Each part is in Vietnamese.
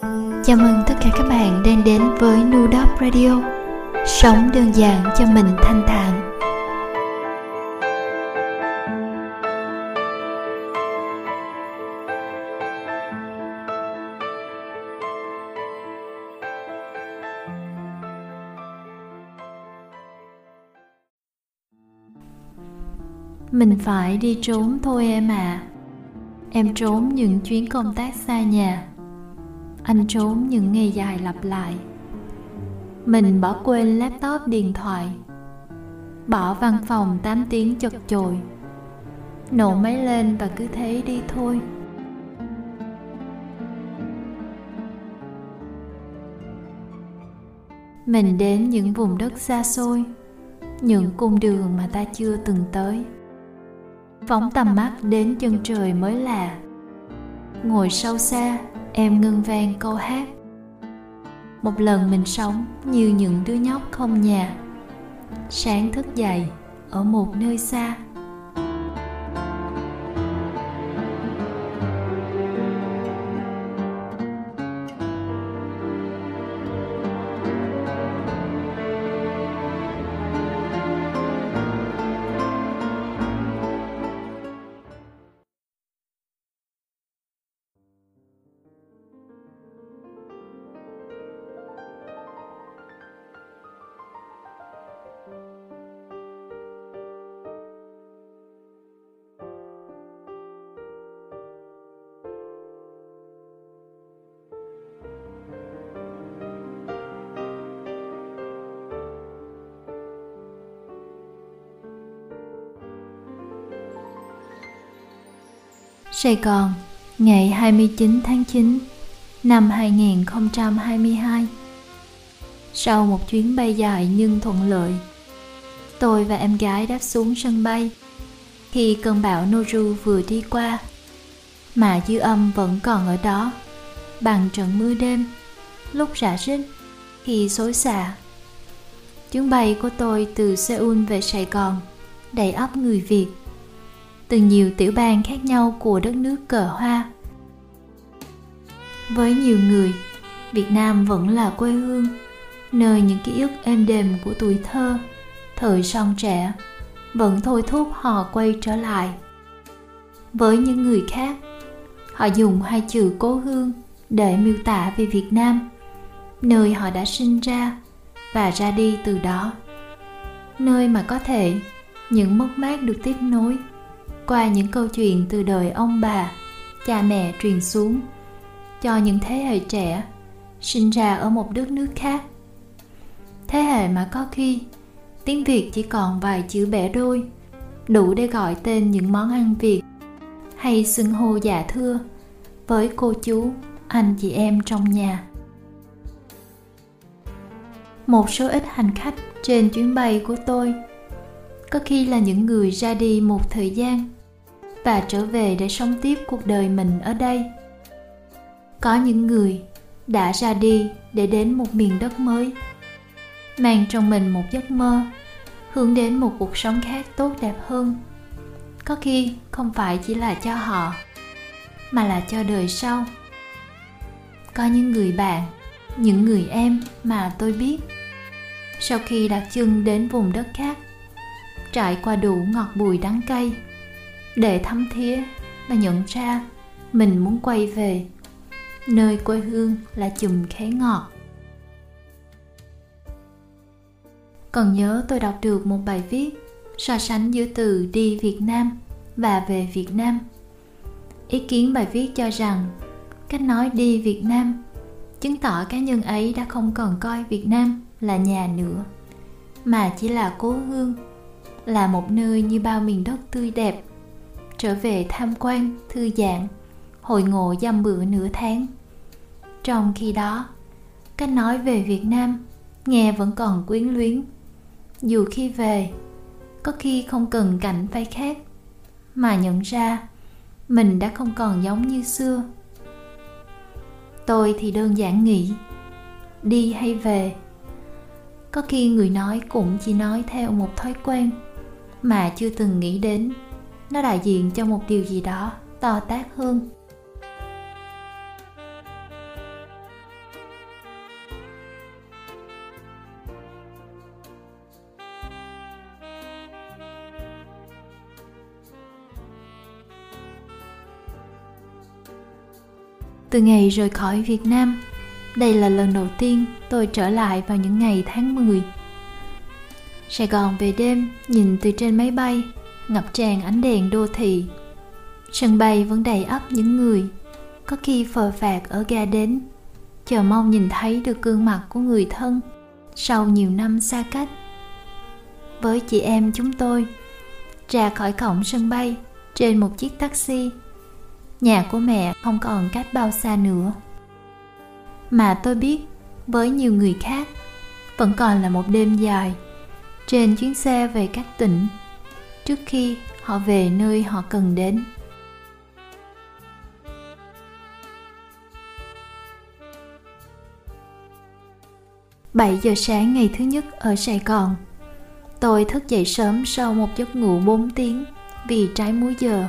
Chào mừng tất cả các bạn đang đến với Nudop Radio. Sống đơn giản cho mình thanh thản. Mình phải đi trốn thôi em à Em trốn những chuyến công tác xa nhà anh trốn những ngày dài lặp lại. Mình bỏ quên laptop, điện thoại. Bỏ văn phòng 8 tiếng chật chội. Nổ máy lên và cứ thế đi thôi. Mình đến những vùng đất xa xôi, những cung đường mà ta chưa từng tới. Phóng tầm mắt đến chân trời mới lạ. Ngồi sâu xa em ngân vang câu hát. Một lần mình sống như những đứa nhóc không nhà. Sáng thức dậy ở một nơi xa. Sài Gòn, ngày 29 tháng 9 năm 2022. Sau một chuyến bay dài nhưng thuận lợi, tôi và em gái đáp xuống sân bay khi cơn bão Noru vừa đi qua, mà dư âm vẫn còn ở đó bằng trận mưa đêm lúc rã rích khi xối xả. Chuyến bay của tôi từ Seoul về Sài Gòn đầy ắp người Việt từ nhiều tiểu bang khác nhau của đất nước cờ hoa. Với nhiều người, việt nam vẫn là quê hương, nơi những ký ức êm đềm của tuổi thơ, thời son trẻ vẫn thôi thúc họ quay trở lại. Với những người khác, họ dùng hai chữ cố hương để miêu tả về việt nam, nơi họ đã sinh ra và ra đi từ đó. Nơi mà có thể những mất mát được tiếp nối qua những câu chuyện từ đời ông bà, cha mẹ truyền xuống, cho những thế hệ trẻ sinh ra ở một đất nước khác. Thế hệ mà có khi, tiếng việt chỉ còn vài chữ bẻ đôi, đủ để gọi tên những món ăn việt hay xưng hô dạ thưa với cô chú, anh chị em trong nhà. Một số ít hành khách trên chuyến bay của tôi, có khi là những người ra đi một thời gian và trở về để sống tiếp cuộc đời mình ở đây. Có những người đã ra đi để đến một miền đất mới, mang trong mình một giấc mơ, hướng đến một cuộc sống khác tốt đẹp hơn. Có khi không phải chỉ là cho họ, mà là cho đời sau. Có những người bạn, những người em mà tôi biết, sau khi đặt chân đến vùng đất khác, trải qua đủ ngọt bùi đắng cay để thấm thía và nhận ra mình muốn quay về. Nơi quê hương là chùm khế ngọt. Còn nhớ tôi đọc được một bài viết, so sánh giữa từ đi việt nam và về việt nam. Ý kiến bài viết cho rằng, cách nói đi việt nam chứng tỏ cá nhân ấy đã không còn coi việt nam là nhà nữa, mà chỉ là cố hương, là một nơi như bao miền đất tươi đẹp trở về tham quan, thư giãn hội ngộ dăm bữa nửa tháng. Trong khi đó, cách nói về việt nam nghe vẫn còn quyến luyến. Dù khi về, có khi không cần cảnh phải khác, mà nhận ra mình đã không còn giống như xưa. Tôi thì đơn giản nghĩ, đi hay về, có khi người nói cũng chỉ nói theo một thói quen mà chưa từng nghĩ đến nó đại diện cho một điều gì đó to tát hơn từ ngày rời khỏi Việt Nam. Đây là lần đầu tiên tôi trở lại vào những ngày tháng 10. Sài Gòn về đêm, nhìn từ trên máy bay, ngập tràn ánh đèn đô thị. Sân bay vẫn đầy ắp những người, có khi phờ phạt ở ga đến, chờ mong nhìn thấy được gương mặt của người thân sau nhiều năm xa cách. Với chị em chúng tôi, ra khỏi cổng sân bay trên một chiếc taxi nhà của mẹ không còn cách bao xa nữa mà tôi biết với nhiều người khác vẫn còn là một đêm dài trên chuyến xe về các tỉnh trước khi họ về nơi họ cần đến bảy giờ sáng ngày thứ nhất ở Sài Gòn, Tôi thức dậy sớm sau một giấc ngủ 4 tiếng vì trái múi giờ.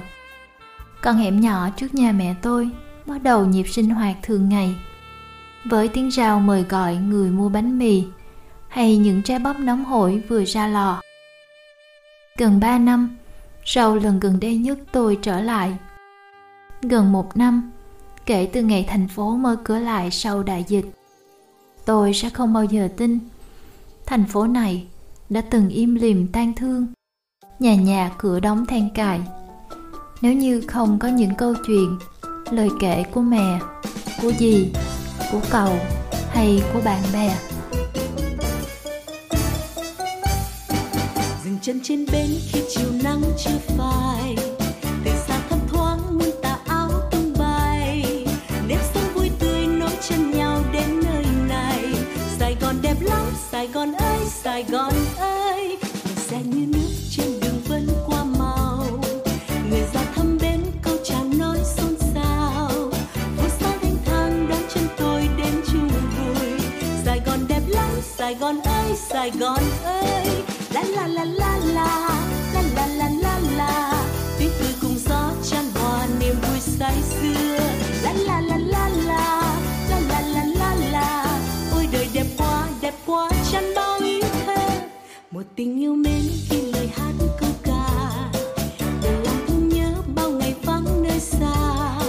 Con hẻm nhỏ trước nhà mẹ tôi bắt đầu nhịp sinh hoạt thường ngày với tiếng rào mời gọi người mua bánh mì hay những trái bắp nóng hổi vừa ra lò. Gần 3 năm, sau lần gần đây nhất tôi trở lại. Gần một năm, kể từ ngày thành phố mở cửa lại sau đại dịch. Tôi sẽ không bao giờ tin thành phố này đã từng im lìm tan thương nhà nhà cửa đóng then cài nếu như không có những câu chuyện lời kể của mẹ của dì của cậu hay của bạn bè chân trên bến khi chiều nắng chưa phai. Từ xa thấp thoáng muôn tà áo tung bay. Nếp sống vui tươi nối chân nhau đến nơi này. Sài gòn đẹp lắm, sài gòn ơi, sài gòn ơi. Xe như nước trên đường vân qua màu người ra thăm đến câu chàng nói xôn xao. Phố xa thanh thang đón chân tôi đến chung vui. Sài gòn đẹp lắm, sài gòn ơi, sài gòn ơi yêu mến khi lời hát câu ca. Để lòng thương nhớ bao ngày vắng nơi xa.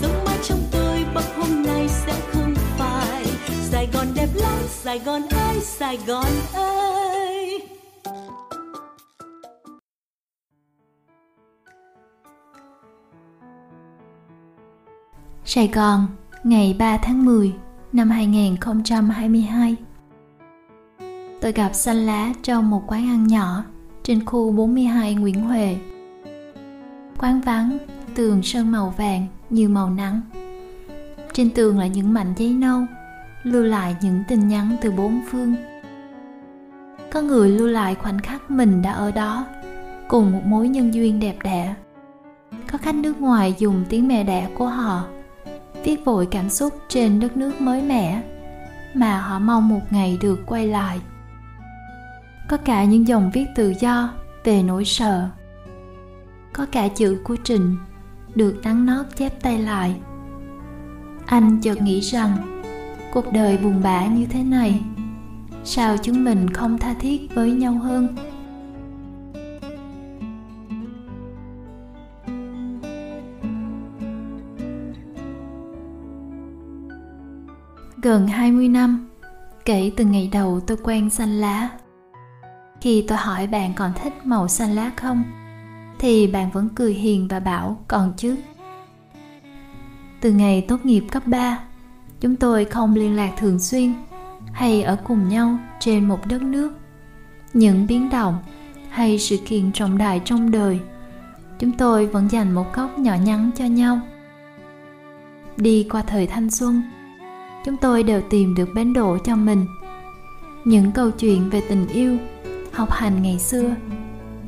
Sống mãi trong tôi bắc hôm nay sẽ không phải. Sài gòn đẹp lắm sài gòn ơi sài gòn ơi. Sài Gòn, ngày 3 tháng 10 năm 2022. Tôi gặp xanh lá trong một quán ăn nhỏ trên khu 42 Nguyễn Huệ. Quán vắng, tường sơn màu vàng như màu nắng. Trên tường là những mảnh giấy nâu, lưu lại những tin nhắn từ bốn phương. Có người lưu lại khoảnh khắc mình đã ở đó, cùng một mối nhân duyên đẹp đẽ. Có khách nước ngoài dùng tiếng mẹ đẻ của họ viết vội cảm xúc trên đất nước mới mẻ mà họ mong một ngày được quay lại có cả những dòng viết tự do về nỗi sợ có cả chữ của Trịnh được nắng nót chép tay lại anh chợt nghĩ rằng cuộc đời buồn bã như thế này, sao chúng mình không tha thiết với nhau hơn Gần 20 năm, kể từ ngày đầu tôi quen xanh lá. Khi tôi hỏi bạn còn thích màu xanh lá không, thì bạn vẫn cười hiền và bảo còn chứ. Từ ngày tốt nghiệp cấp 3, chúng tôi không liên lạc thường xuyên hay ở cùng nhau trên một đất nước. Những biến động hay sự kiện trọng đại trong đời, chúng tôi vẫn dành một góc nhỏ nhắn cho nhau. Đi qua thời thanh xuân, chúng tôi đều tìm được bến đỗ cho mình những câu chuyện về tình yêu học hành ngày xưa,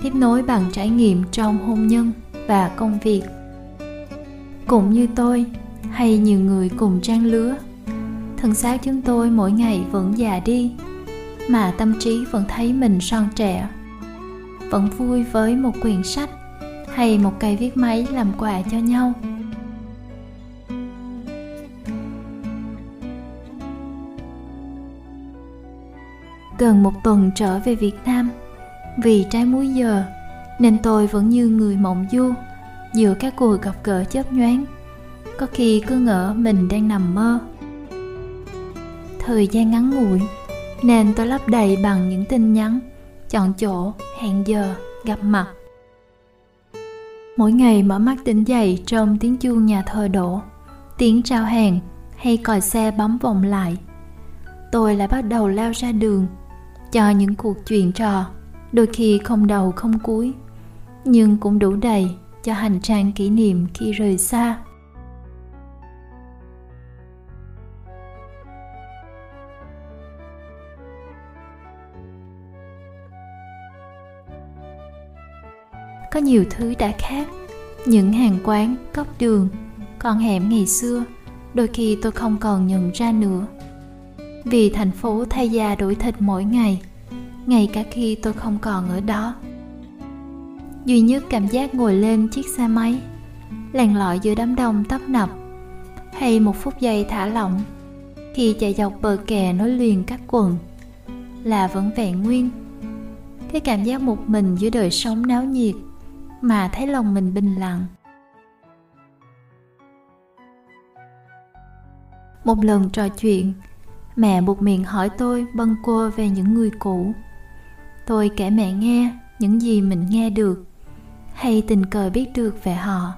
tiếp nối bằng trải nghiệm trong hôn nhân và công việc. Cũng như tôi, hay nhiều người cùng trang lứa thân xác chúng tôi mỗi ngày vẫn già đi, mà tâm trí vẫn thấy mình son trẻ. Vẫn vui với một quyển sách hay một cây viết máy làm quà cho nhau. Gần một tuần trở về Việt Nam. Vì trái múi giờ, nên tôi vẫn như người mộng du giữa các cuộc gặp gỡ chớp nhoáng. Có khi cứ ngỡ mình đang nằm mơ. Thời gian ngắn ngủi, nên tôi lấp đầy bằng những tin nhắn, chọn chỗ, hẹn giờ, gặp mặt. Mỗi ngày mở mắt tỉnh dậy trong tiếng chuông nhà thờ đổ, tiếng trao hàng hay còi xe bấm vòng lại. Tôi lại bắt đầu lao ra đường cho những cuộc chuyện trò, đôi khi không đầu không cuối, nhưng cũng đủ đầy cho hành trang kỷ niệm khi rời xa. Có nhiều thứ đã khác, những hàng quán cốc đường con hẻm ngày xưa, đôi khi tôi không còn nhận ra nữa vì thành phố thay da đổi thịt mỗi ngày, ngay cả khi tôi không còn ở đó. Duy nhất cảm giác ngồi lên chiếc xe máy, lèn lọi giữa đám đông tấp nập, hay một phút giây thả lỏng khi chạy dọc bờ kè nối liền các quận, là vẫn vẹn nguyên. Cái cảm giác một mình giữa đời sống náo nhiệt mà thấy lòng mình bình lặng. Một lần trò chuyện mẹ buộc miệng hỏi tôi bâng quơ về những người cũ. Tôi kể mẹ nghe những gì mình nghe được, hay tình cờ biết được về họ.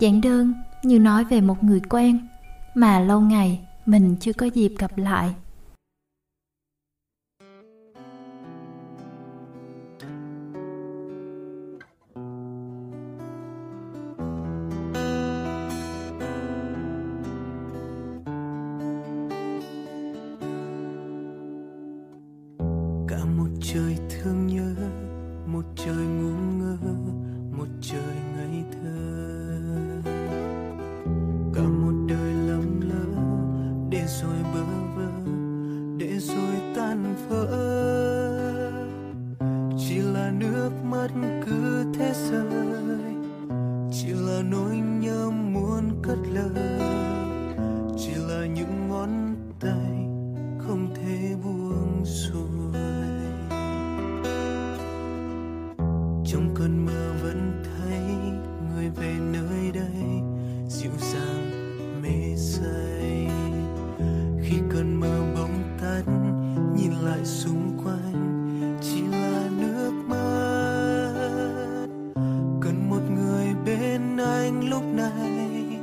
Giản đơn như nói về một người quen mà lâu ngày mình chưa có dịp gặp lại. Anh lúc này.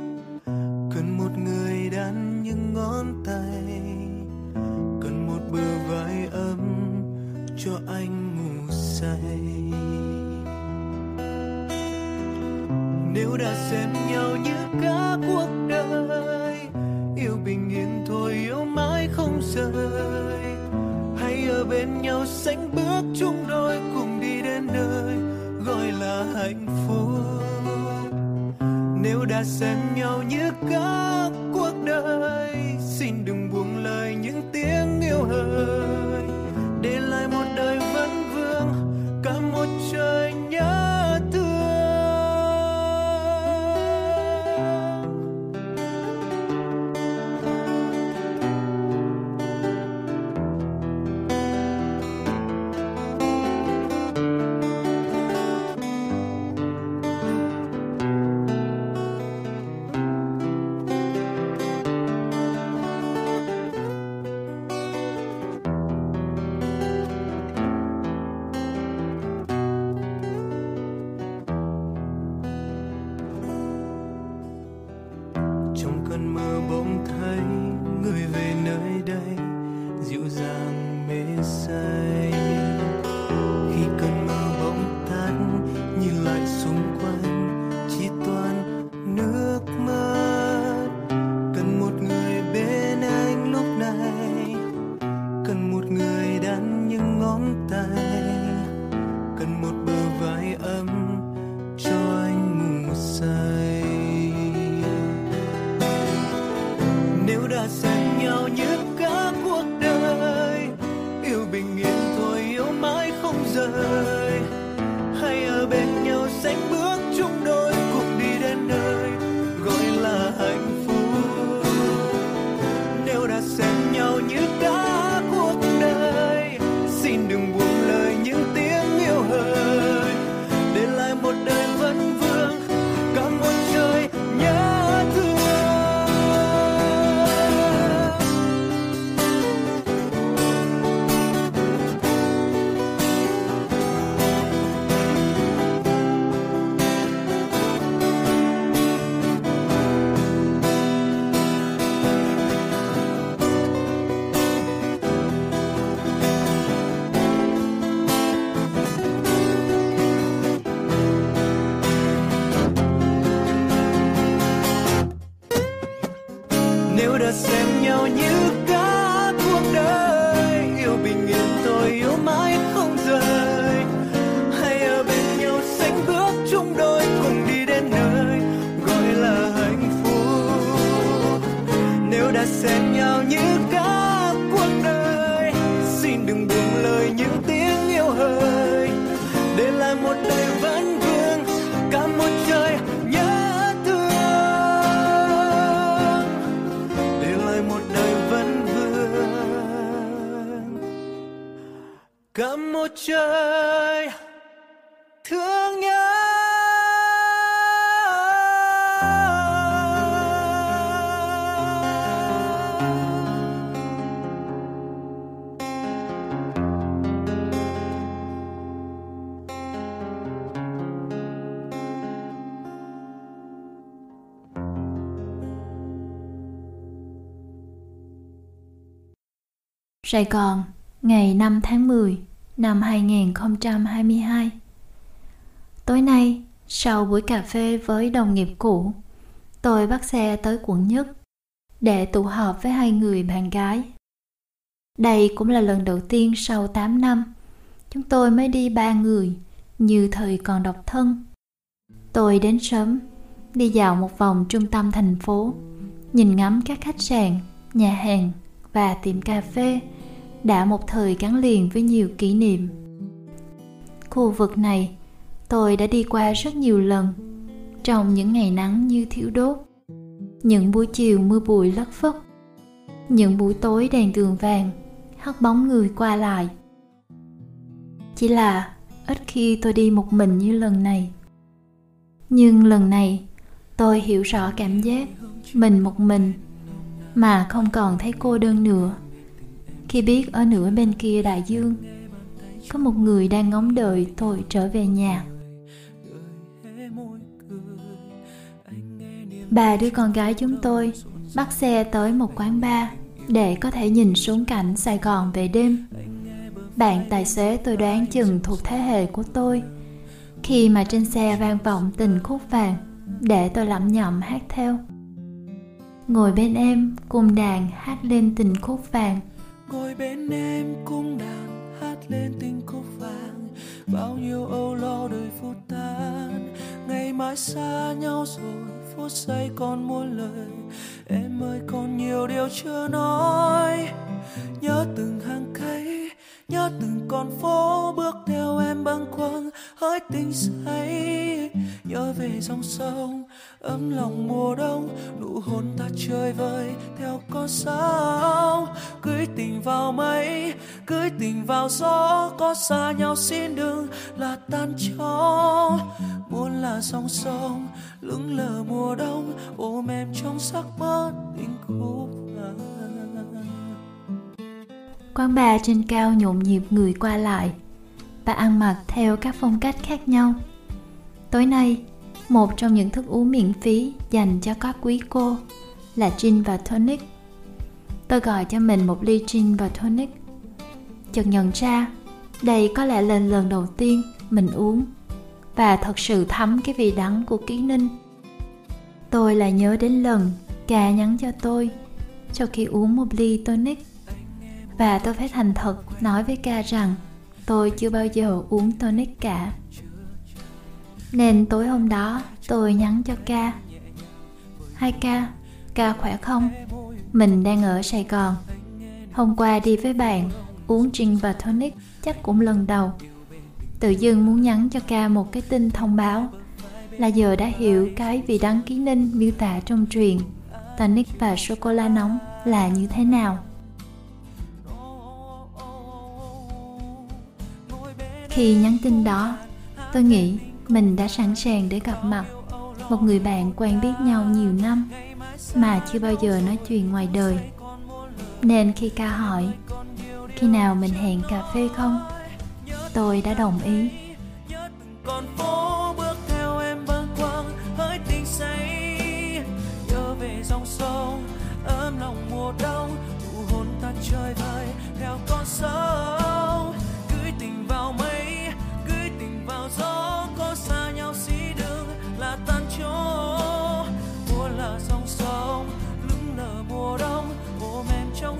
Cần một người đan những ngón tay. Cần một bờ vai ấm cho anh ngủ say. Nếu đã xem một người đan những ngón tay, cần một bờ vai ấm cho anh ngủ say. Cả một trời thương nhớ Sài Gòn, ngày 5 tháng 10 năm 2022. Tối nay, sau buổi cà phê với đồng nghiệp cũ, tôi bắt xe tới quận nhất để tụ họp với hai người bạn gái. Đây cũng là lần đầu tiên sau 8 năm, chúng tôi mới đi ba người như thời còn độc thân. Tôi đến sớm, đi dạo một vòng trung tâm thành phố, nhìn ngắm các khách sạn, nhà hàng và tiệm cà phê đã một thời gắn liền với nhiều kỷ niệm. Khu vực này tôi đã đi qua rất nhiều lần trong những ngày nắng như thiếu đốt. Những buổi chiều mưa bụi lất phất, những buổi tối đèn tường vàng hắt bóng người qua lại. Chỉ là ít khi tôi đi một mình như lần này. Nhưng lần này tôi hiểu rõ cảm giác mình một mình mà không còn thấy cô đơn nữa khi biết ở nửa bên kia đại dương, có một người đang ngóng đợi tôi trở về nhà. Bà đưa con gái chúng tôi bắt xe tới một quán bar để có thể nhìn xuống cảnh sài gòn về đêm. Bạn tài xế tôi đoán chừng thuộc thế hệ của tôi. Khi mà trên xe vang vọng tình khúc vàng, để tôi lẩm nhẩm hát theo. Ngồi bên em cùng đàn hát lên tình khúc vàng ngồi bên em cung đàn hát lên tình khúc vàng bao nhiêu âu lo đời phút tan, ngày mai xa nhau rồi, phút giây còn muôn lời. Em ơi, còn nhiều điều chưa nói, nhớ từng hàng cây nhớ từng con phố bước theo em bâng khuâng, hỡi tình say. Nhớ về dòng sông, ấm lòng mùa đông, nụ hôn ta chơi vơi theo con sóng. Cưới tình vào mây, cưới tình vào gió, có xa nhau xin đừng là tan chó. Muốn là dòng sông, lững lờ mùa đông, ôm em trong giấc mơ tình khúc vàng quán bar trên cao nhộn nhịp người qua lại. Và ăn mặc theo các phong cách khác nhau. Tối nay, một trong những thức uống miễn phí dành cho các quý cô là gin và tonic. Tôi gọi cho mình một ly gin và tonic. Chợt nhận ra, đây có lẽ là lần đầu tiên mình uống và thật sự thấm cái vị đắng của ký ninh. Tôi lại nhớ đến lần cà nhắn cho tôi sau khi uống một ly tonic và tôi phải thành thật nói với ca rằng tôi chưa bao giờ uống tonic cả. Nên tối hôm đó tôi nhắn cho ca. Hai ca ca khỏe không? Mình đang ở sài gòn. Hôm qua đi với bạn uống gin và tonic chắc cũng lần đầu. Tự dưng muốn nhắn cho ca một cái tin thông báo là giờ đã hiểu cái vị đăng ký ninh miêu tả trong truyền tonic và sô cô la nóng là như thế nào. Khi nhắn tin đó, tôi nghĩ mình đã sẵn sàng để gặp mặt một người bạn quen biết nhau nhiều năm mà chưa bao giờ nói chuyện ngoài đời. Nên khi ca hỏi, khi nào mình hẹn cà phê không? tôi đã đồng ý. Dòng sông, ấm lòng mùa đông, nụ ta chơi vơi theo con sông.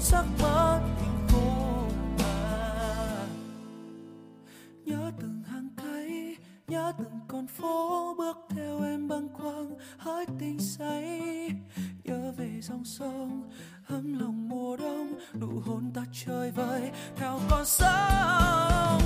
Giấc mơ tình khô à. nhớ từng hàng cây, nhớ từng con phố, bước theo em băng quăng hỡi tình say nhớ về dòng sông, ấm lòng mùa đông, nụ hôn ta chơi vơi theo con sông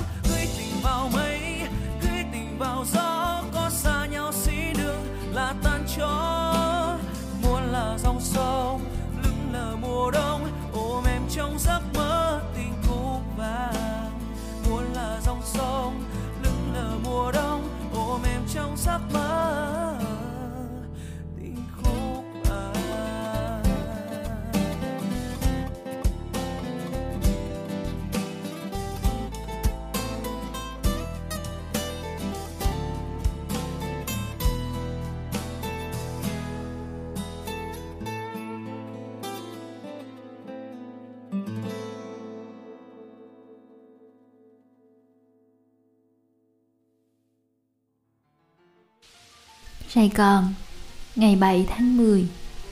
Sài Gòn, ngày 7 tháng 10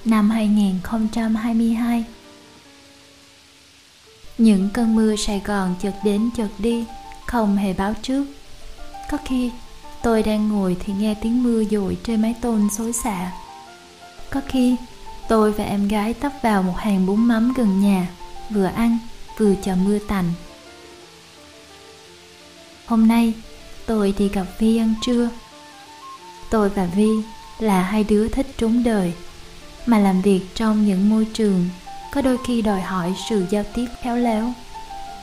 năm 2022. Những cơn mưa Sài Gòn chợt đến chợt đi, không hề báo trước. Có khi tôi đang ngồi thì nghe tiếng mưa dội trên mái tôn xối xả. Có khi tôi và em gái tấp vào một hàng bún mắm gần nhà, vừa ăn vừa chờ mưa tạnh. Hôm nay tôi đi gặp Vi ăn trưa tôi và vi là hai đứa thích trốn đời, mà làm việc trong những môi trường có đôi khi đòi hỏi sự giao tiếp khéo léo,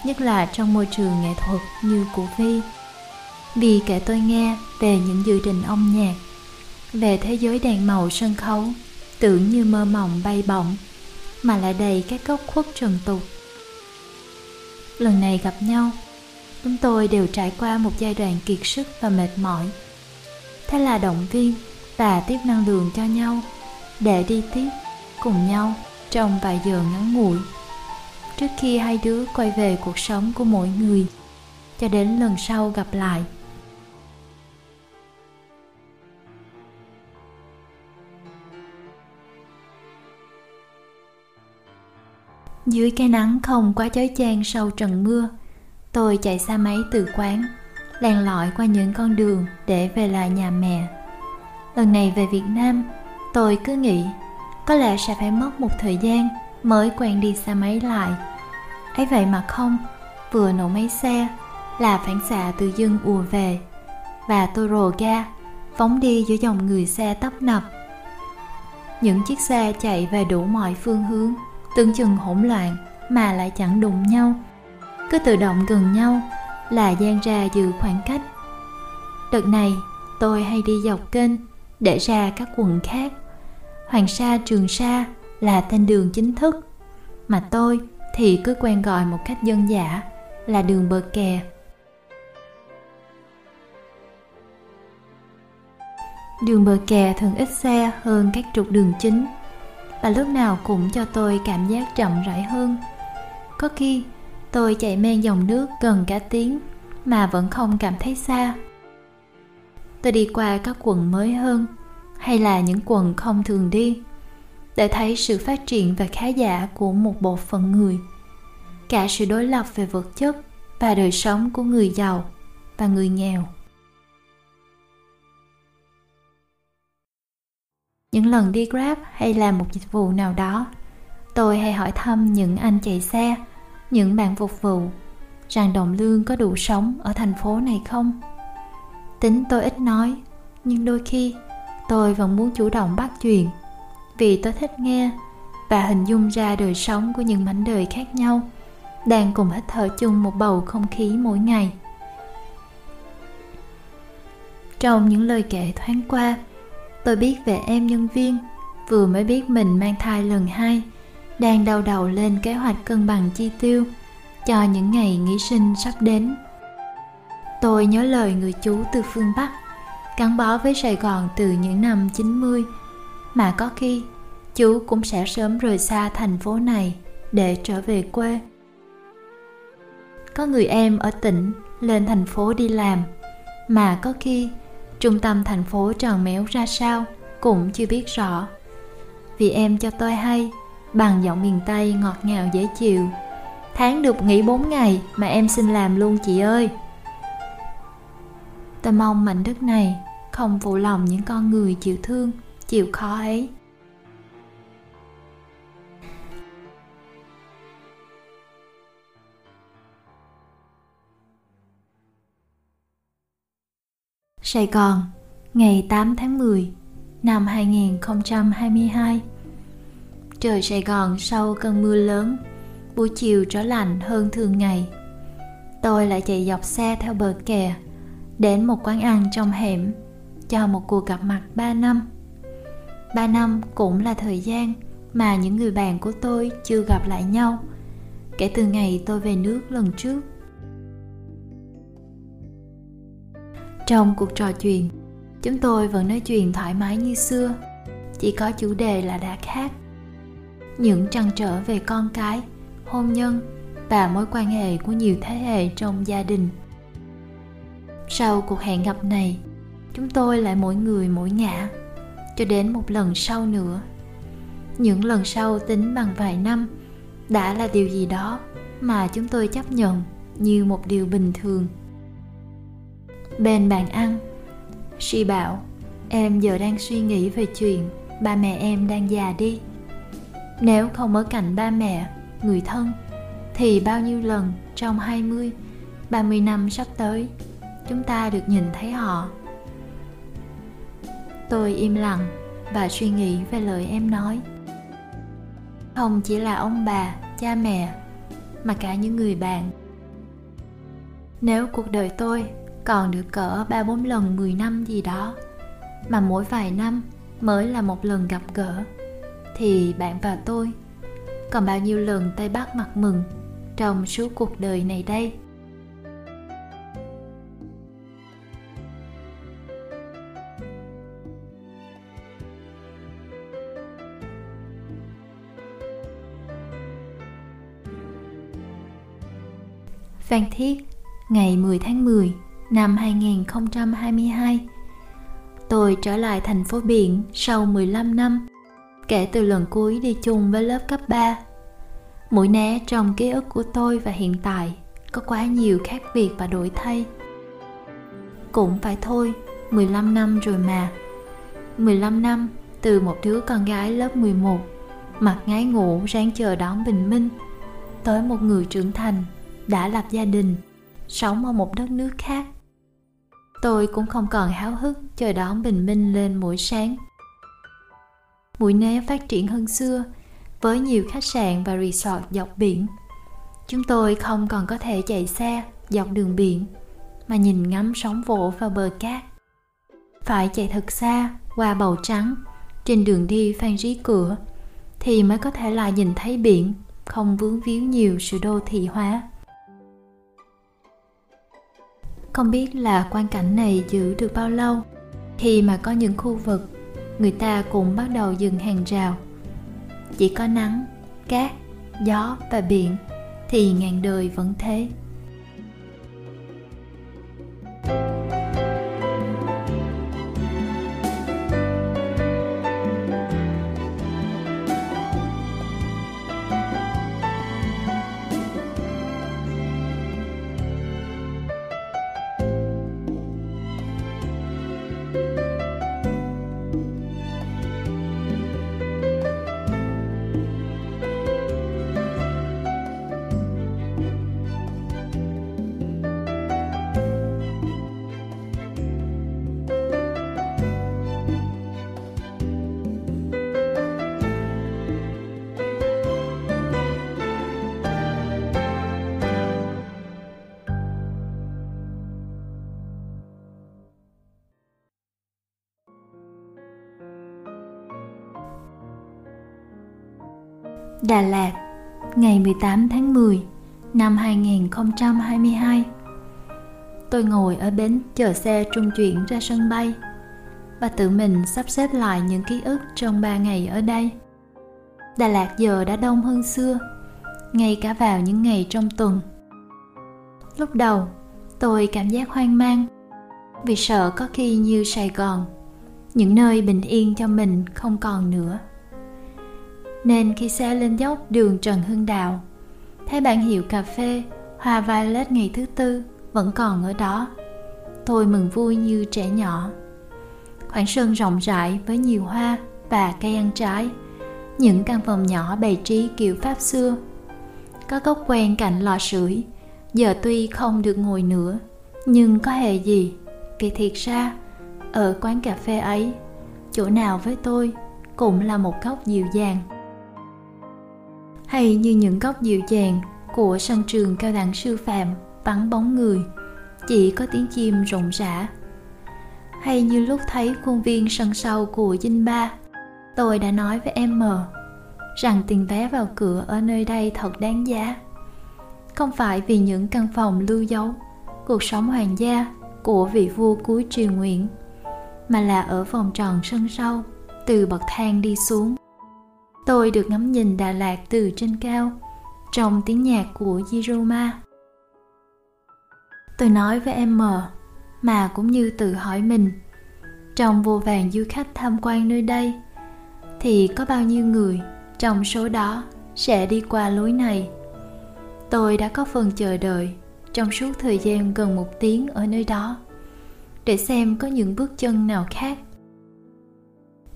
nhất là trong môi trường nghệ thuật như của vi. Vì kể tôi nghe về những dự định âm nhạc, về thế giới đèn màu sân khấu, tưởng như mơ mộng bay bổng, mà lại đầy các góc khuất trần tục. Lần này gặp nhau, chúng tôi đều trải qua một giai đoạn kiệt sức và mệt mỏi thế là động viên và tiếp năng lượng cho nhau, để đi tiếp cùng nhau trong vài giờ ngắn ngủi. Trước khi hai đứa quay về cuộc sống của mỗi người, cho đến lần sau gặp lại. Dưới cái nắng không quá chói chang sau trận mưa, tôi chạy xe máy từ quán len lỏi qua những con đường để về lại nhà mẹ. Lần này về việt nam, tôi cứ nghĩ có lẽ sẽ phải mất một thời gian mới quen đi xe máy lại. Ấy vậy mà không, vừa nổ máy xe là phản xạ tự dưng ùa về và tôi rồ ga, phóng đi giữa dòng người xe tấp nập. Những chiếc xe chạy về đủ mọi phương hướng, tưởng chừng hỗn loạn mà lại chẳng đụng nhau. Cứ tự động gần nhau là gian ra giữ khoảng cách. Đợt này, tôi hay đi dọc kênh để ra các quận khác. Hoàng sa, trường sa là tên đường chính thức, mà tôi thì cứ quen gọi một cách dân dã là đường bờ kè. Đường bờ kè thường ít xe hơn các trục đường chính, và lúc nào cũng cho tôi cảm giác chậm rãi hơn. Có khi tôi chạy men dòng nước gần cả tiếng mà vẫn không cảm thấy xa. Tôi đi qua các quận mới hơn hay là những quận không thường đi để thấy sự phát triển và khá giả của một bộ phận người, cả sự đối lập về vật chất và đời sống của người giàu và người nghèo. Những lần đi grab hay làm một dịch vụ nào đó, tôi hay hỏi thăm những anh chạy xe những bạn phục vụ rằng đồng lương có đủ sống ở thành phố này không? Tính tôi ít nói, nhưng đôi khi tôi vẫn muốn chủ động bắt chuyện vì tôi thích nghe và hình dung ra đời sống của những mảnh đời khác nhau đang cùng hít thở chung một bầu không khí mỗi ngày. Trong những lời kể thoáng qua, tôi biết về em nhân viên vừa mới biết mình mang thai lần hai đang đau đầu lên kế hoạch cân bằng chi tiêu cho những ngày nghỉ sinh sắp đến. Tôi nhớ lời người chú từ phương Bắc, gắn bó với Sài Gòn từ những năm 90, mà có khi chú cũng sẽ sớm rời xa thành phố này để trở về quê. Có người em ở tỉnh lên thành phố đi làm, mà có khi trung tâm thành phố tròn méo ra sao cũng chưa biết rõ. Vì em cho tôi hay, bằng giọng miền Tây ngọt ngào dễ chịu. Tháng được nghỉ 4 ngày mà em xin làm luôn chị ơi. Tôi mong mảnh đất này không phụ lòng những con người chịu thương, chịu khó ấy. Sài Gòn, ngày 8 tháng 10 năm 2022. Trời Sài Gòn sau cơn mưa lớn, buổi chiều trở lạnh hơn thường ngày. Tôi lại chạy dọc xe theo bờ kè, đến một quán ăn trong hẻm, cho một cuộc gặp mặt 3 năm. 3 năm cũng là thời gian mà những người bạn của tôi chưa gặp lại nhau kể từ ngày tôi về nước lần trước. Trong cuộc trò chuyện, chúng tôi vẫn nói chuyện thoải mái như xưa, chỉ có chủ đề là đã khác. Những trăn trở về con cái, hôn nhân và mối quan hệ của nhiều thế hệ trong gia đình. Sau cuộc hẹn gặp này, chúng tôi lại mỗi người mỗi ngã, cho đến một lần sau nữa. Những lần sau tính bằng vài năm đã là điều gì đó mà chúng tôi chấp nhận như một điều bình thường bên bàn ăn Suy bảo Em giờ đang suy nghĩ về chuyện Ba mẹ em đang già đi nếu không ở cạnh ba mẹ Người thân Thì bao nhiêu lần trong 20 30 năm sắp tới Chúng ta được nhìn thấy họ? Tôi im lặng Và suy nghĩ về lời em nói. Không chỉ là ông bà, cha mẹ Mà cả những người bạn. Nếu cuộc đời tôi còn được cỡ ba bốn lần 10 năm gì đó mà mỗi vài năm mới là một lần gặp gỡ thì bạn và tôi còn bao nhiêu lần tay bắt mặt mừng trong suốt cuộc đời này đây Phan Thiết, ngày 10 tháng 10 năm 2022. Tôi trở lại thành phố biển sau 15 năm, kể từ lần cuối đi chung với lớp cấp 3. Mũi né trong ký ức của tôi và hiện tại có quá nhiều khác biệt và đổi thay. Cũng phải thôi, 15 năm rồi mà. 15 năm từ một đứa con gái lớp 11 mặt ngái ngủ ráng chờ đón bình minh tới một người trưởng thành đã lập gia đình sống ở một đất nước khác tôi cũng không còn háo hức chờ đón bình minh lên mỗi sáng mũi né phát triển hơn xưa, với nhiều khách sạn và resort dọc biển. Chúng tôi không còn có thể chạy xe dọc đường biển, mà nhìn ngắm sóng vỗ vào bờ cát. Phải chạy thật xa, qua bầu trắng, trên đường đi phan rí cửa, thì mới có thể lại nhìn thấy biển, không vướng víu nhiều sự đô thị hóa. Không biết là quan cảnh này giữ được bao lâu, khi mà có những khu vực người ta cũng bắt đầu dừng hàng rào. Chỉ có nắng, cát, gió và biển thì ngàn đời vẫn thế. Đà Lạt, ngày 18 tháng 10 năm 2022. Tôi ngồi ở bến chờ xe trung chuyển ra sân bay và tự mình sắp xếp lại những ký ức trong 3 ngày ở đây. Đà Lạt giờ đã đông hơn xưa, ngay cả vào những ngày trong tuần. Lúc đầu, tôi cảm giác hoang mang vì sợ có khi như Sài Gòn, những nơi bình yên cho mình không còn nữa nên khi xe lên dốc đường Trần Hưng Đạo, thấy bản hiệu cà phê Hoa Violet ngày thứ tư vẫn còn ở đó. Tôi mừng vui như trẻ nhỏ. Khoảng sân rộng rãi với nhiều hoa và cây ăn trái. Những căn phòng nhỏ bày trí kiểu Pháp xưa. Có góc quen cạnh lò sưởi. Giờ tuy không được ngồi nữa, nhưng có hề gì. Vì thiệt ra, ở quán cà phê ấy, chỗ nào với tôi cũng là một góc dịu dàng hay như những góc dịu dàng của sân trường cao đẳng sư phạm vắng bóng người, chỉ có tiếng chim rộn rã. Hay như lúc thấy khuôn viên sân sau của dinh ba, tôi đã nói với em mờ rằng tiền vé vào cửa ở nơi đây thật đáng giá. Không phải vì những căn phòng lưu dấu, cuộc sống hoàng gia của vị vua cuối triều nguyện mà là ở vòng tròn sân sau từ bậc thang đi xuống tôi được ngắm nhìn đà lạt từ trên cao trong tiếng nhạc của Jiroma. Tôi nói với em mờ, mà cũng như tự hỏi mình, trong vô vàng du khách tham quan nơi đây, thì có bao nhiêu người trong số đó sẽ đi qua lối này. Tôi đã có phần chờ đợi trong suốt thời gian gần một tiếng ở nơi đó để xem có những bước chân nào khác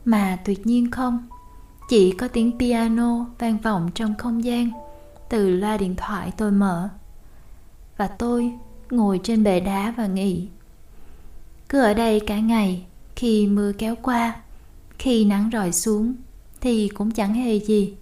mà tuyệt nhiên không chỉ có tiếng piano vang vọng trong không gian. Từ loa điện thoại tôi mở. Và tôi ngồi trên bệ đá và nghỉ cứ ở đây cả ngày, khi mưa kéo qua, khi nắng rọi xuống, thì cũng chẳng hề gì.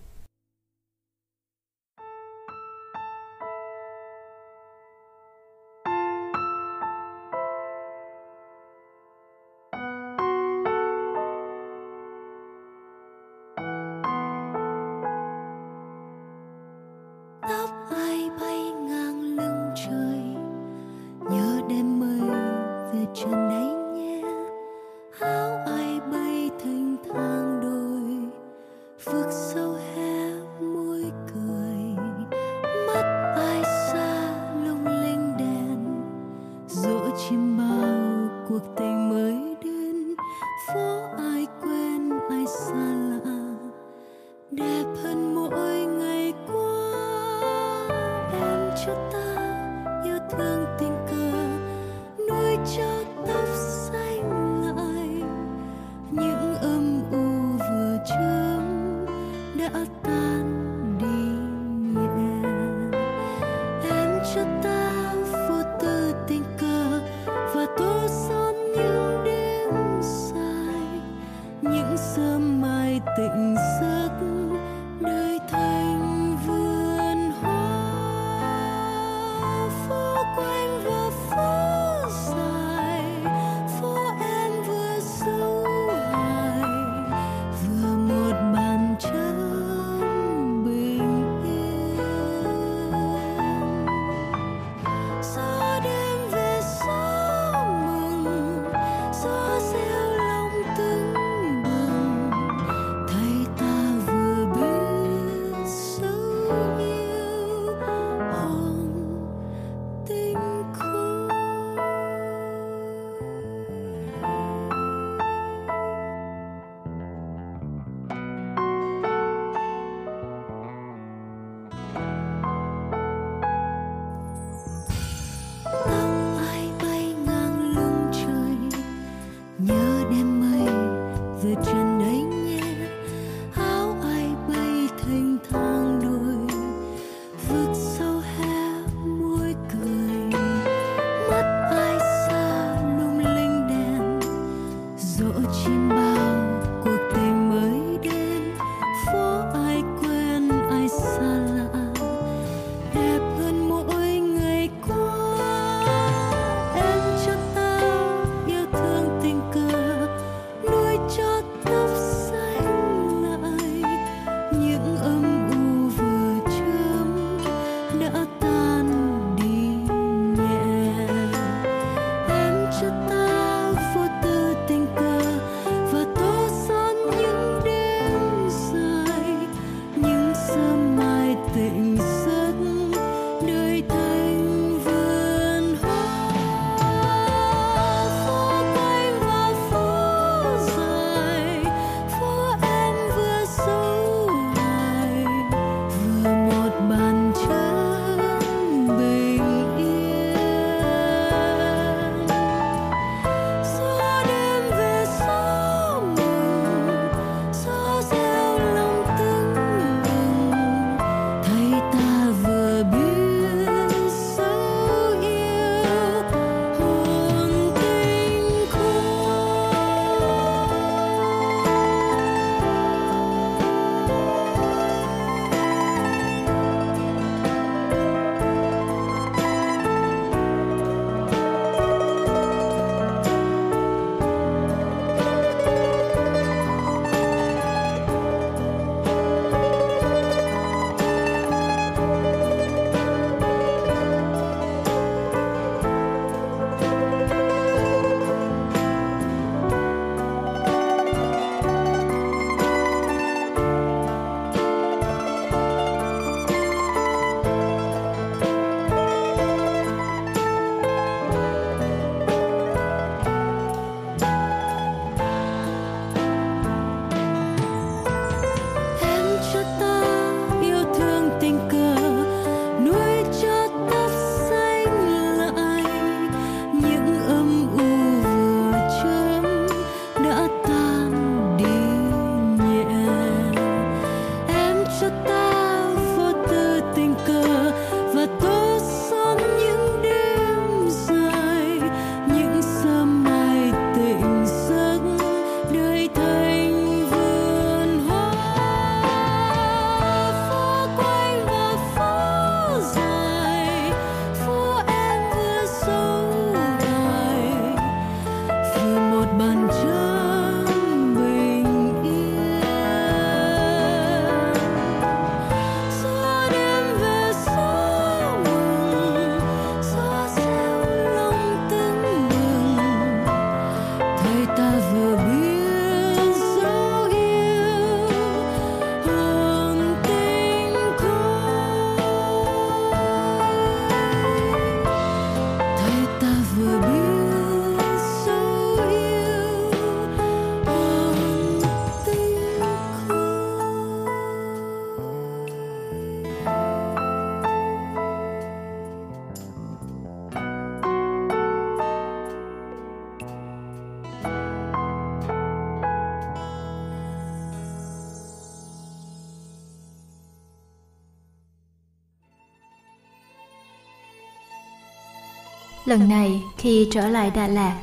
Lần này khi trở lại đà lạt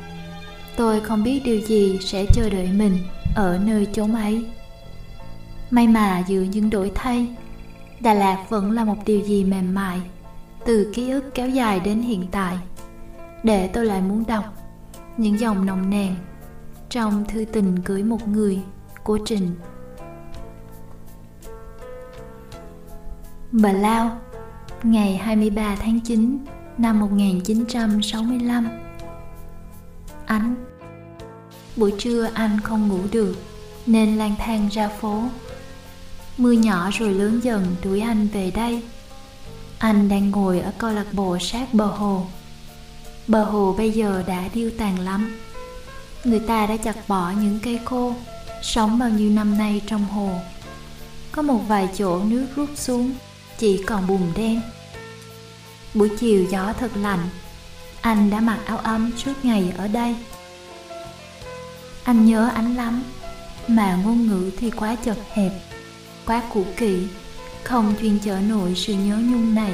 tôi không biết điều gì sẽ chờ đợi mình ở nơi chốn ấy may mà giữa những đổi thay đà lạt vẫn là một điều gì mềm mại từ ký ức kéo dài đến hiện tại để tôi lại muốn đọc những dòng nồng nàn trong thư tình cưới một người của Trình. Bà Lao, ngày 23 tháng 9 năm 1965 Anh. Buổi trưa anh không ngủ được, nên lang thang ra phố. Mưa nhỏ rồi lớn dần đuổi anh về đây. Anh đang ngồi ở câu lạc bộ sát bờ hồ. Bờ hồ bây giờ đã điêu tàn lắm. Người ta đã chặt bỏ những cây khô, Sống bao nhiêu năm nay trong hồ. Có một vài chỗ nước rút xuống, Chỉ còn bùn đen. Buổi chiều gió thật lạnh. Anh đã mặc áo ấm suốt ngày ở đây. Anh nhớ anh lắm, Mà ngôn ngữ thì quá chật hẹp, Quá cũ kỹ, Không chuyên chở nổi sự nhớ nhung này.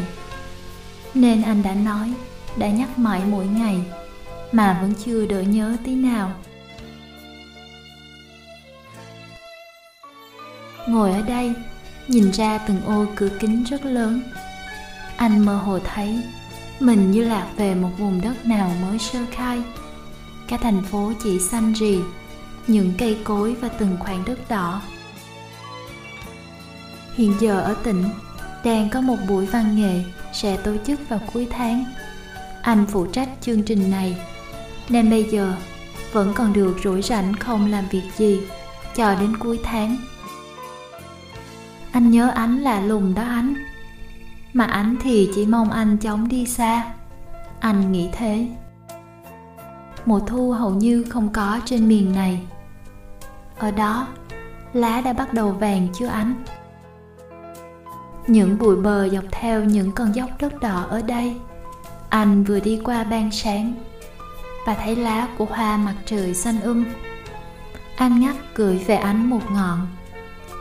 Nên anh đã nói, Đã nhắc mãi mỗi ngày, Mà vẫn chưa đỡ nhớ tí nào. Ngồi ở đây, Nhìn ra từng ô cửa kính rất lớn anh mơ hồ thấy mình như lạc về một vùng đất nào mới sơ khai. Cả thành phố chỉ xanh rì, những cây cối và từng khoảng đất đỏ. Hiện giờ ở tỉnh, đang có một buổi văn nghệ sẽ tổ chức vào cuối tháng. Anh phụ trách chương trình này, nên bây giờ vẫn còn được rỗi rảnh không làm việc gì cho đến cuối tháng. Anh nhớ ánh là lùng đó ánh mà anh thì chỉ mong anh chóng đi xa. Anh nghĩ thế. Mùa thu hầu như không có trên miền này. Ở đó, lá đã bắt đầu vàng chưa ánh những bụi bờ dọc theo những con dốc đất đỏ ở đây. Anh vừa đi qua ban sáng và thấy lá của hoa mặt trời xanh um. Anh ngắt gửi về ánh một ngọn.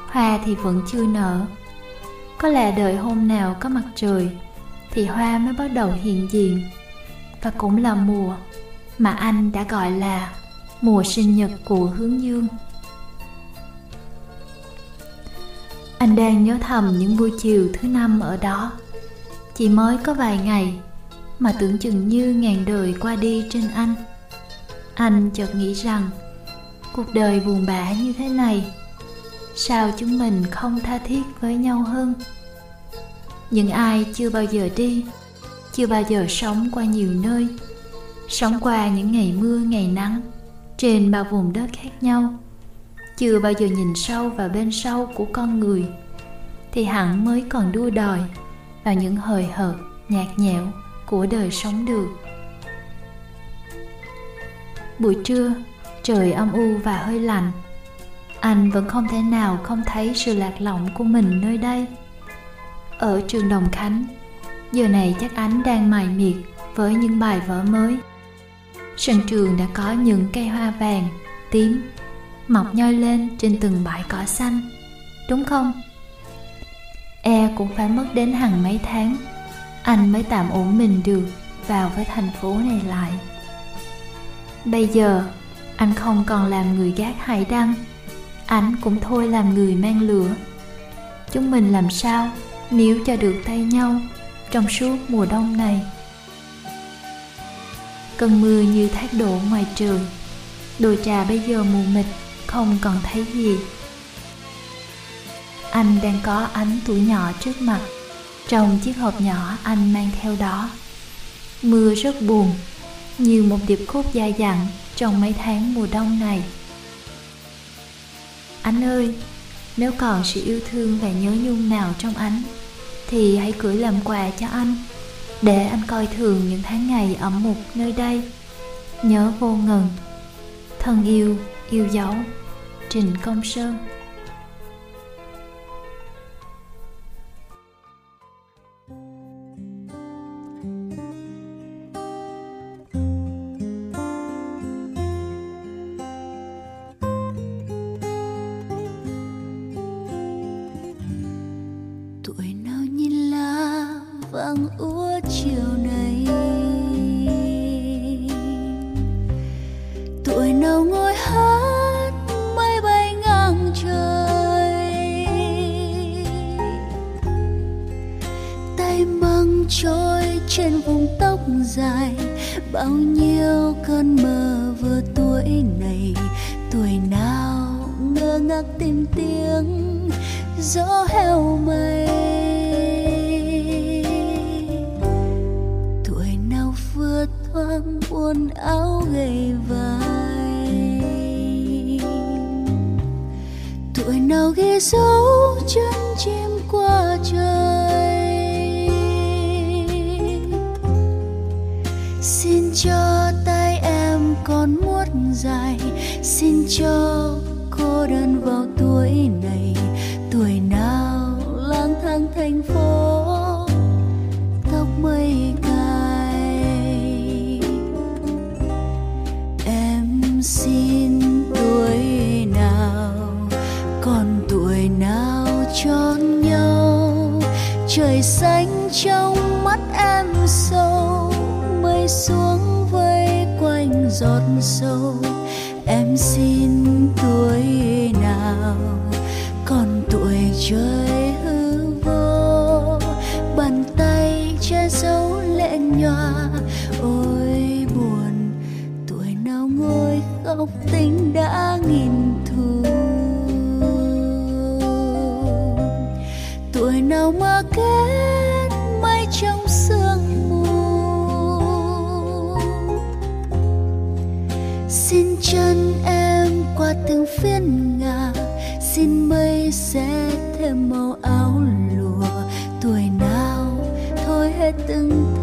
Hoa thì vẫn chưa nở có lẽ đợi hôm nào có mặt trời, thì hoa mới bắt đầu hiện diện. Và cũng là mùa mà anh đã gọi là mùa sinh nhật của hướng dương. Anh đang nhớ thầm những buổi chiều thứ năm ở đó. Chỉ mới có vài ngày mà tưởng chừng như ngàn đời qua đi trên anh. Anh chợt nghĩ rằng cuộc đời buồn bã như thế này sao chúng mình không tha thiết với nhau hơn? Những ai chưa bao giờ đi, chưa bao giờ sống qua nhiều nơi, sống qua những ngày mưa, ngày nắng, trên bao vùng đất khác nhau, chưa bao giờ nhìn sâu vào bên sâu của con người, thì hẳn mới còn đua đòi vào những hời hợt, nhạt nhẽo của đời sống được. Buổi trưa, trời âm u và hơi lạnh anh vẫn không thể nào không thấy sự lạc lõng của mình nơi đây ở trường Đồng Khánh. Giờ này chắc Ánh đang mài miệt với những bài vở mới. Sân trường đã có những cây hoa vàng, tím, mọc nhoi lên trên từng bãi cỏ xanh, đúng không? E cũng phải mất đến hàng mấy tháng, anh mới tạm ổn mình được vào với thành phố này lại. Bây giờ, anh không còn làm người gác hải đăng, anh cũng thôi làm người mang lửa. Chúng mình làm sao nếu cho được tay nhau trong suốt mùa đông này? Cơn mưa như thác đổ ngoài trường đồi trà bây giờ mù mịt, không còn thấy gì. Anh đang có ánh tuổi nhỏ trước mặt, trong chiếc hộp nhỏ anh mang theo đó. Mưa rất buồn, như một điệp khúc dài dặn trong mấy tháng mùa đông này anh ơi, nếu còn sự yêu thương và nhớ nhung nào trong anh, thì hãy gửi làm quà cho anh, để anh coi thường những tháng ngày ẩm mục nơi đây. Nhớ vô ngần, thân yêu yêu dấu, trình công sơn. trôi trên vùng tóc dài. Bao nhiêu cơn mơ vừa tuổi này, tuổi nào ngơ ngác tìm tiếng gió heo mây. Tuổi nào vừa thoáng buồn áo gầy vai. Tuổi nào ghi dấu chân chim qua trời. xin cho cô đơn vào tuổi này. Tuổi nào lang thang thành phố phiến ngà xin mây sẽ thêm màu áo lụa tuổi nào thôi hết từng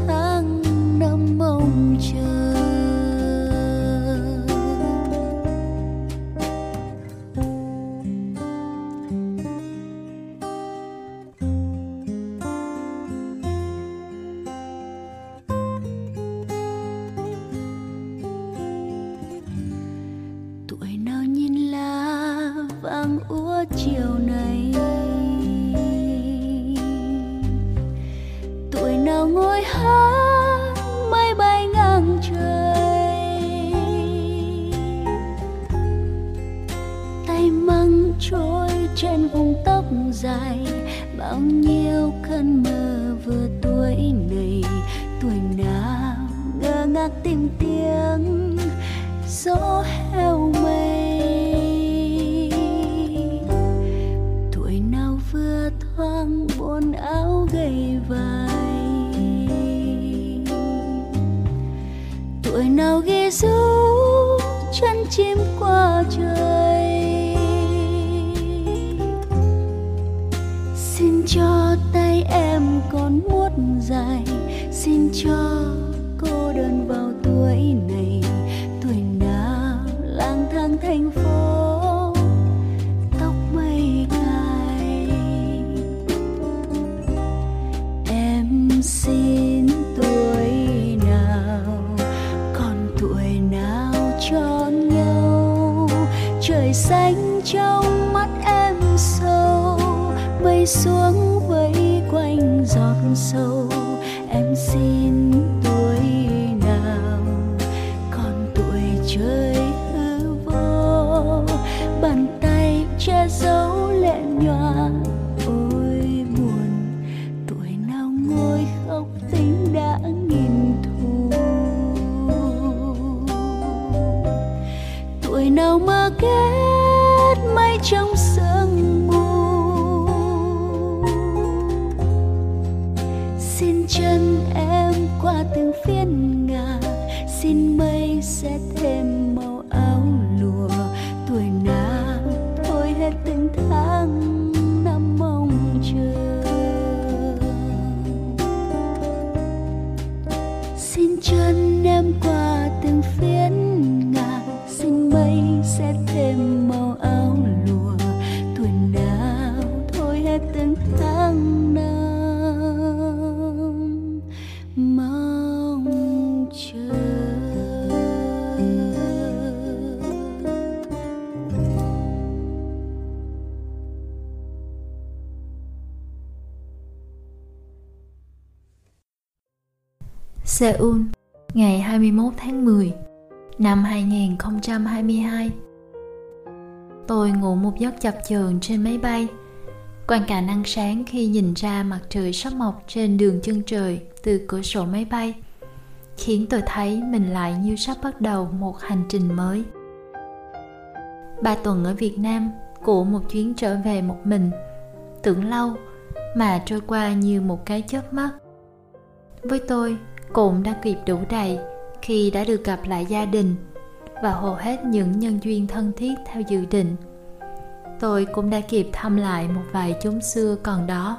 Seoul, ngày 21 tháng 10 năm 2022. Tôi ngủ một giấc chập chờn trên máy bay. Quan cảnh ăn sáng khi nhìn ra mặt trời sắp mọc trên đường chân trời từ cửa sổ máy bay khiến tôi thấy mình lại như sắp bắt đầu một hành trình mới. Ba tuần ở Việt Nam của một chuyến trở về một mình tưởng lâu mà trôi qua như một cái chớp mắt với tôi cũng đã kịp đủ đầy khi đã được gặp lại gia đình và hầu hết những nhân duyên thân thiết theo dự định. Tôi cũng đã kịp thăm lại một vài chốn xưa còn đó,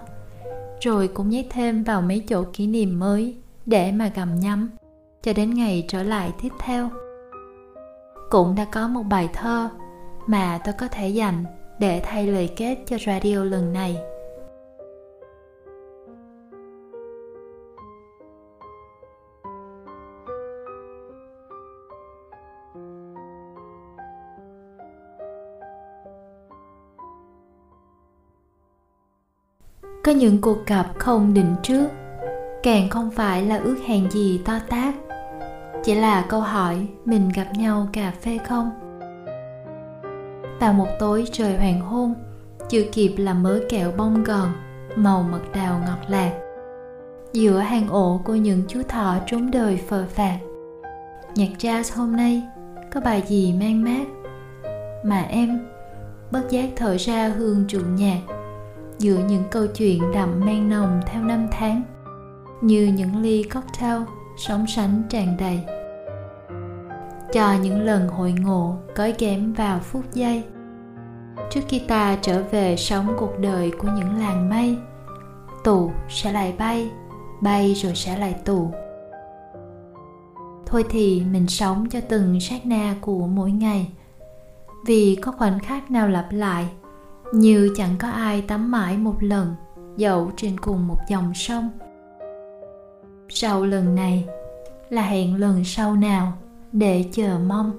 rồi cũng nhét thêm vào mấy chỗ kỷ niệm mới để mà gầm nhắm cho đến ngày trở lại tiếp theo. Cũng đã có một bài thơ mà tôi có thể dành để thay lời kết cho radio lần này. Có những cuộc gặp không định trước, càng không phải là ước hẹn gì to tát. Chỉ là câu hỏi, mình gặp nhau cà phê không? Vào một tối trời hoàng hôn, chưa kịp làm mớ kẹo bông gòn, màu mật đào ngọt lạc. Giữa hang ổ của những chú thỏ trốn đời phờ phạt nhạc jazz hôm nay, có bài gì mang mát? Mà em, bất giác thở ra hương trụ nhạc giữa những câu chuyện đậm men nồng theo năm tháng, như những ly cocktail sóng sánh tràn đầy. Cho những lần hội ngộ cói ghém vào phút giây, trước khi ta trở về sống cuộc đời của những làng mây, tù sẽ lại bay bay rồi sẽ lại tù. Thôi thì mình sống cho từng sát na của mỗi ngày, vì có khoảnh khắc nào lặp lại như chẳng có ai tắm mãi một lần dẫu trên cùng một dòng sông. Sau lần này, là hẹn lần sau nào để chờ mong.